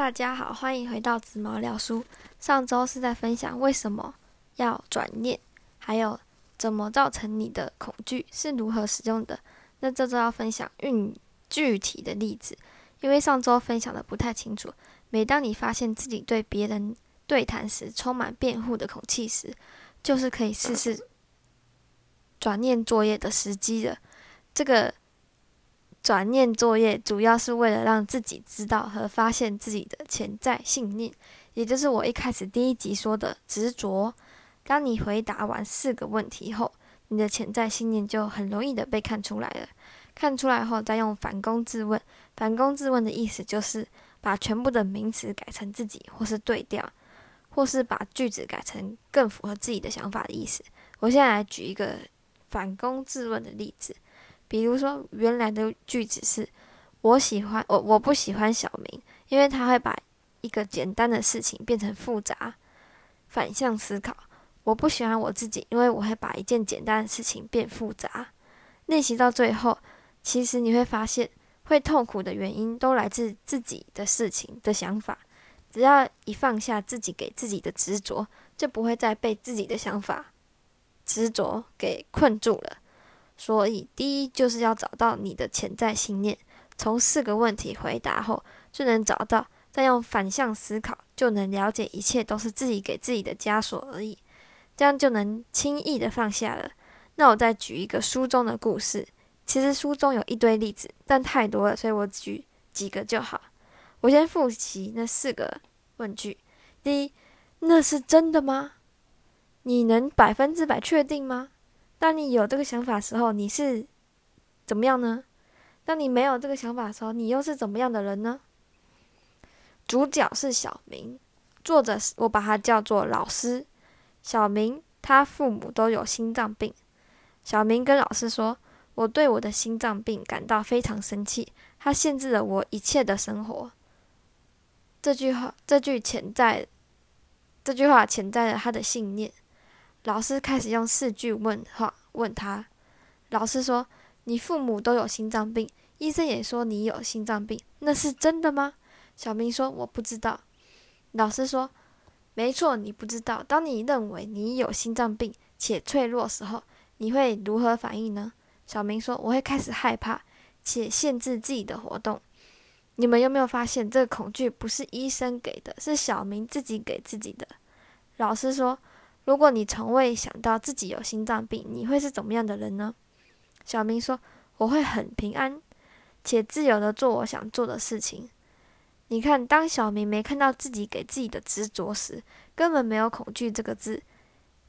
大家好，欢迎回到紫毛聊书。上周是在分享为什么要转念，还有怎么造成你的恐惧是如何使用的。那这周要分享运具体的例子，因为上周分享的不太清楚。每当你发现自己对别人对谈时充满辩护的口气时，就是可以试试转念作业的时机了。这个。转念作业主要是为了让自己知道和发现自己的潜在信念，也就是我一开始第一集说的执着。当你回答完四个问题后，你的潜在信念就很容易的被看出来了。看出来后，再用反攻自问。反攻自问的意思就是把全部的名词改成自己，或是对调，或是把句子改成更符合自己的想法的意思。我现在来举一个反攻自问的例子。比如说，原来的句子是：我喜欢我，我不喜欢小明，因为他会把一个简单的事情变成复杂。反向思考，我不喜欢我自己，因为我会把一件简单的事情变复杂。练习到最后，其实你会发现，会痛苦的原因都来自自己的事情的想法。只要一放下自己给自己的执着，就不会再被自己的想法执着给困住了。所以，第一就是要找到你的潜在信念。从四个问题回答后，就能找到；再用反向思考，就能了解一切都是自己给自己的枷锁而已。这样就能轻易的放下了。那我再举一个书中的故事。其实书中有一堆例子，但太多了，所以我举几个就好。我先复习那四个问句：第一，那是真的吗？你能百分之百确定吗？当你有这个想法时候，你是怎么样呢？当你没有这个想法的时候，你又是怎么样的人呢？主角是小明，作者我把他叫做老师。小明他父母都有心脏病。小明跟老师说：“我对我的心脏病感到非常生气，它限制了我一切的生活。”这句话，这句潜在，这句话潜在了他的信念。老师开始用四句问话问他。老师说：“你父母都有心脏病，医生也说你有心脏病，那是真的吗？”小明说：“我不知道。”老师说：“没错，你不知道。当你认为你有心脏病且脆弱时候，你会如何反应呢？”小明说：“我会开始害怕且限制自己的活动。”你们有没有发现，这个恐惧不是医生给的，是小明自己给自己的？老师说。如果你从未想到自己有心脏病，你会是怎么样的人呢？小明说：“我会很平安，且自由的做我想做的事情。”你看，当小明没看到自己给自己的执着时，根本没有恐惧这个字。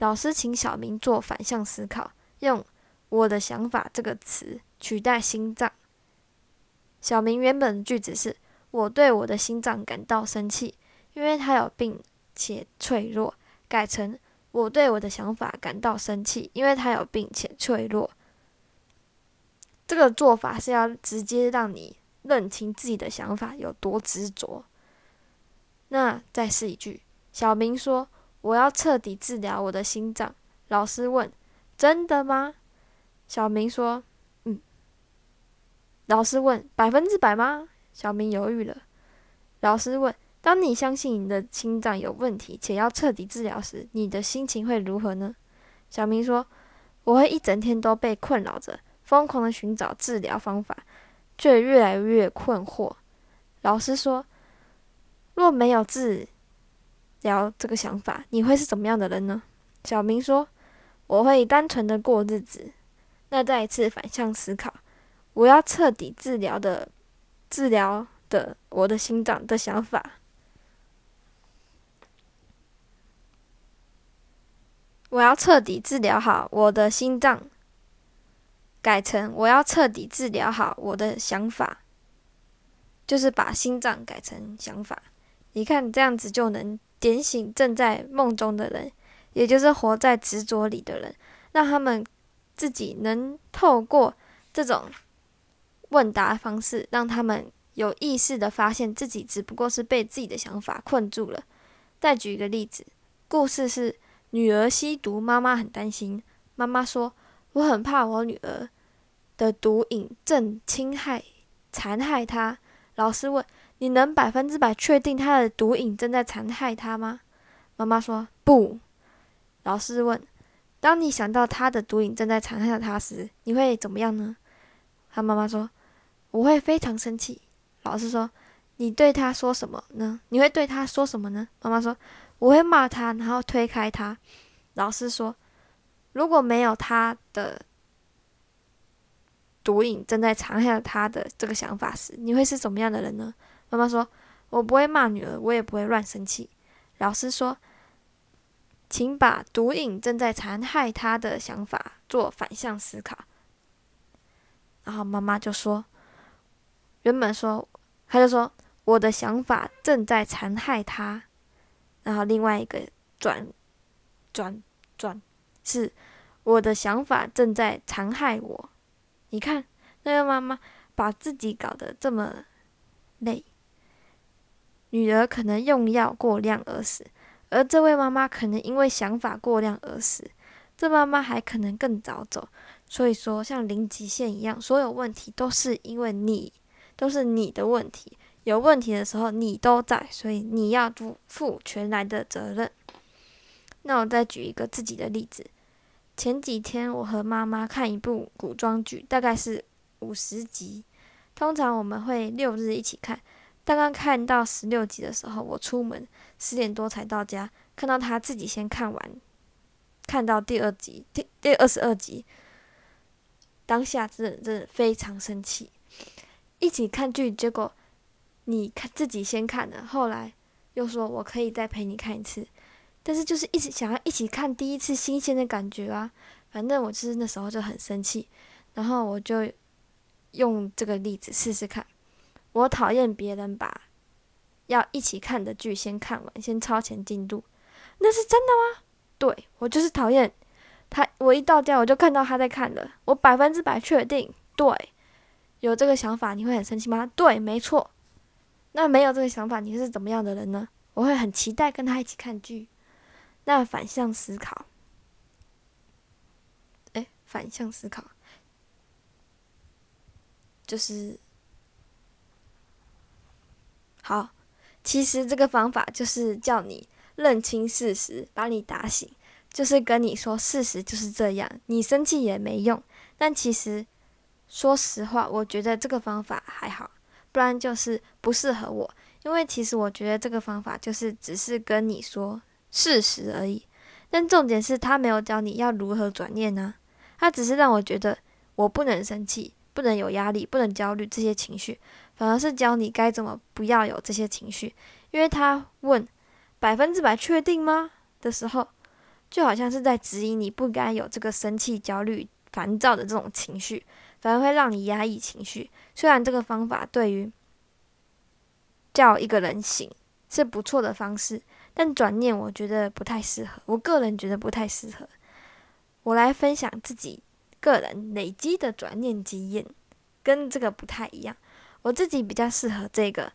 老师请小明做反向思考，用“我的想法”这个词取代心脏。小明原本的句子是：“我对我的心脏感到生气，因为他有病且脆弱。”改成。我对我的想法感到生气，因为他有病且脆弱。这个做法是要直接让你认清自己的想法有多执着。那再试一句，小明说：“我要彻底治疗我的心脏。”老师问：“真的吗？”小明说：“嗯。”老师问：“百分之百吗？”小明犹豫了。老师问。当你相信你的心脏有问题且要彻底治疗时，你的心情会如何呢？小明说：“我会一整天都被困扰着，疯狂的寻找治疗方法，却越来越困惑。”老师说：“若没有治疗这个想法，你会是怎么样的人呢？”小明说：“我会单纯的过日子。”那再一次反向思考，我要彻底治疗的治疗的我的心脏的想法。我要彻底治疗好我的心脏，改成我要彻底治疗好我的想法，就是把心脏改成想法。你看这样子就能点醒正在梦中的人，也就是活在执着里的人，让他们自己能透过这种问答方式，让他们有意识的发现自己只不过是被自己的想法困住了。再举一个例子，故事是。女儿吸毒，妈妈很担心。妈妈说：“我很怕我女儿的毒瘾正侵害、残害她。”老师问：“你能百分之百确定她的毒瘾正在残害她吗？妈妈说不。老师问：当你想到她的毒瘾正在残害她时，你会怎么样呢？他妈妈说：我会非常生气。老师说：你对她说什么呢？你会对她说什么呢？妈妈说：我会骂他，然后推开他。老师说：如果没有他的。毒瘾正在残害他的这个想法时，你会是什么样的人呢？妈妈说：“我不会骂女儿，我也不会乱生气。”老师说：“请把毒瘾正在残害他的想法做反向思考。”然后妈妈就说：“原本说，他就说我的想法正在残害他。”然后另外一个转转转是我的想法正在残害我。你看，那个妈妈把自己搞得这么累，女儿可能用药过量而死，而这位妈妈可能因为想法过量而死，这妈妈还可能更早走。所以说，像零极限一样，所有问题都是因为你，都是你的问题。有问题的时候，你都在，所以你要负负全来的责任。那我再举一个自己的例子。前几天我和妈妈看一部古装剧，大概是五十集。通常我们会六日一起看。刚刚看到十六集的时候，我出门十点多才到家，看到他自己先看完，看到第二集第第二十二集，当下真的真的非常生气。一起看剧，结果你看自己先看了，后来又说我可以再陪你看一次。但是就是一直想要一起看第一次新鲜的感觉啊，反正我就是那时候就很生气，然后我就用这个例子试试看。我讨厌别人把要一起看的剧先看完，先超前进度，那是真的吗？对我就是讨厌他。我一到家我就看到他在看了，我百分之百确定。对，有这个想法你会很生气吗？对，没错。那没有这个想法你是怎么样的人呢？我会很期待跟他一起看剧。那反向思考，哎，反向思考就是好。其实这个方法就是叫你认清事实，把你打醒，就是跟你说事实就是这样。你生气也没用。但其实说实话，我觉得这个方法还好，不然就是不适合我。因为其实我觉得这个方法就是只是跟你说。事实而已，但重点是他没有教你要如何转念呢？他只是让我觉得我不能生气，不能有压力，不能焦虑这些情绪，反而是教你该怎么不要有这些情绪。因为他问百分之百确定吗的时候，就好像是在指引你不该有这个生气、焦虑、烦躁的这种情绪，反而会让你压抑情绪。虽然这个方法对于叫一个人醒是不错的方式。但转念，我觉得不太适合。我个人觉得不太适合。我来分享自己个人累积的转念经验，跟这个不太一样。我自己比较适合这个，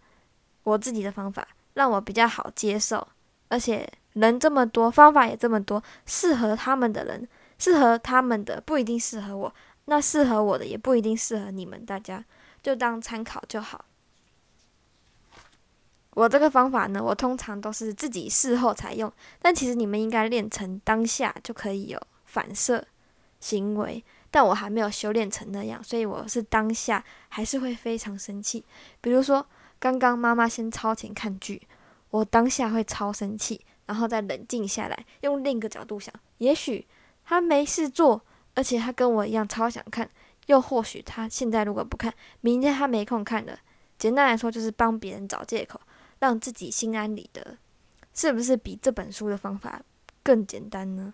我自己的方法让我比较好接受。而且人这么多，方法也这么多，适合他们的人，适合他们的不一定适合我，那适合我的也不一定适合你们。大家就当参考就好。我这个方法呢，我通常都是自己事后才用，但其实你们应该练成当下就可以有反射行为，但我还没有修炼成那样，所以我是当下还是会非常生气。比如说，刚刚妈妈先超前看剧，我当下会超生气，然后再冷静下来，用另一个角度想，也许她没事做，而且她跟我一样超想看，又或许他现在如果不看，明天他没空看了。简单来说，就是帮别人找借口。让自己心安理得，是不是比这本书的方法更简单呢？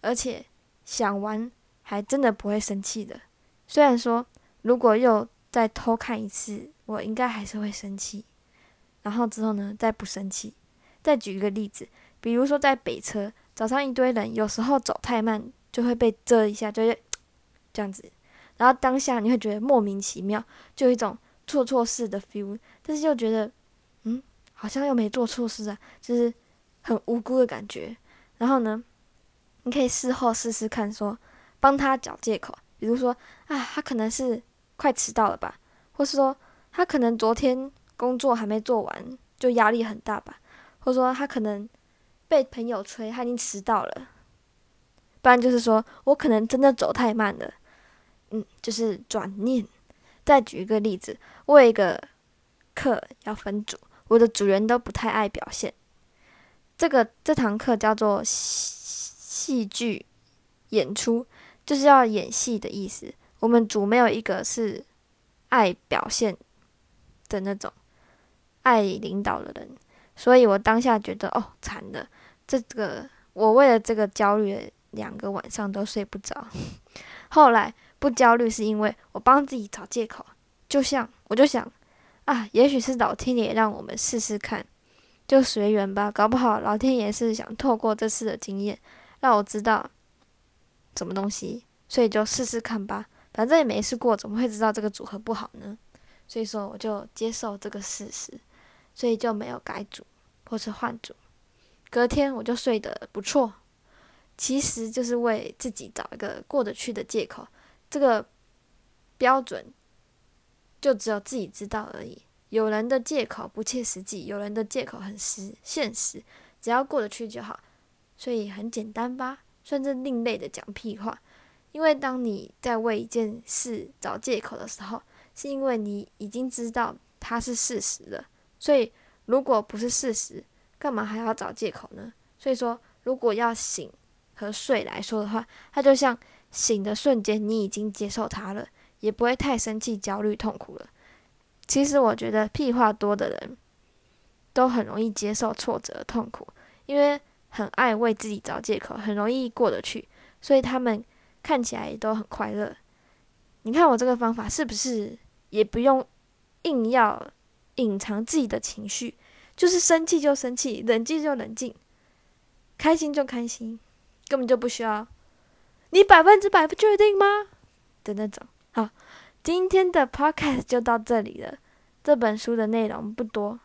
而且想完还真的不会生气的。虽然说，如果又再偷看一次，我应该还是会生气。然后之后呢，再不生气。再举一个例子，比如说在北车，早上一堆人，有时候走太慢就会被遮一下，就会 这样子。然后当下你会觉得莫名其妙，就有一种做错事的 feel，但是又觉得。嗯好像又没做错事啊，就是很无辜的感觉。然后呢，你可以事后试试看，说帮他找借口，比如说啊，他可能是快迟到了吧，或是说他可能昨天工作还没做完就压力很大吧，或者说他可能被朋友催，他已经迟到了。不然就是说我可能真的走太慢了，嗯，就是转念。再举一个例子，我有一个课要分组，我的组员都不太爱表现。这个这堂课叫做戏剧演出，就是要演戏的意思。我们组没有一个是爱表现的那种爱领导的人，所以我当下觉得哦，惨了，这个我为了这个焦虑。两个晚上都睡不着，后来不焦虑是因为我帮自己找借口，就像我就想啊，也许是老天爷让我们试试看，就随缘吧，搞不好老天爷是想透过这次的经验让我知道什么东西，所以就试试看吧，反正也没试过，怎么会知道这个组合不好呢？所以说我就接受这个事实，所以就没有改组或是换组，隔天我就睡得不错。其实就是为自己找一个过得去的借口，这个标准就只有自己知道而已。有人的借口不切实际，有人的借口很实现实，只要过得去就好。所以很简单吧，算是另类的讲屁话。因为当你在为一件事找借口的时候，是因为你已经知道它是事实了。所以如果不是事实，干嘛还要找借口呢？所以说，如果要醒。和睡来说的话，它就像醒的瞬间，你已经接受它了，也不会太生气、焦虑、痛苦了。其实我觉得屁话多的人，都很容易接受挫折、痛苦，因为很爱为自己找借口，很容易过得去，所以他们看起来也都很快乐。你看我这个方法是不是也不用硬要隐藏自己的情绪，就是生气就生气，冷静就冷静，开心就开心。根本就不需要，你百分之百不确定吗？的那种。好，今天的 podcast 就到这里了。这本书的内容不多，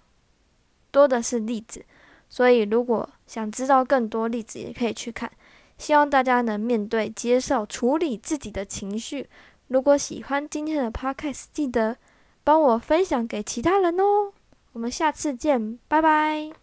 多的是例子，所以如果想知道更多例子，也可以去看。希望大家能面对、接受、处理自己的情绪。如果喜欢今天的 podcast，记得帮我分享给其他人哦。我们下次见，拜拜。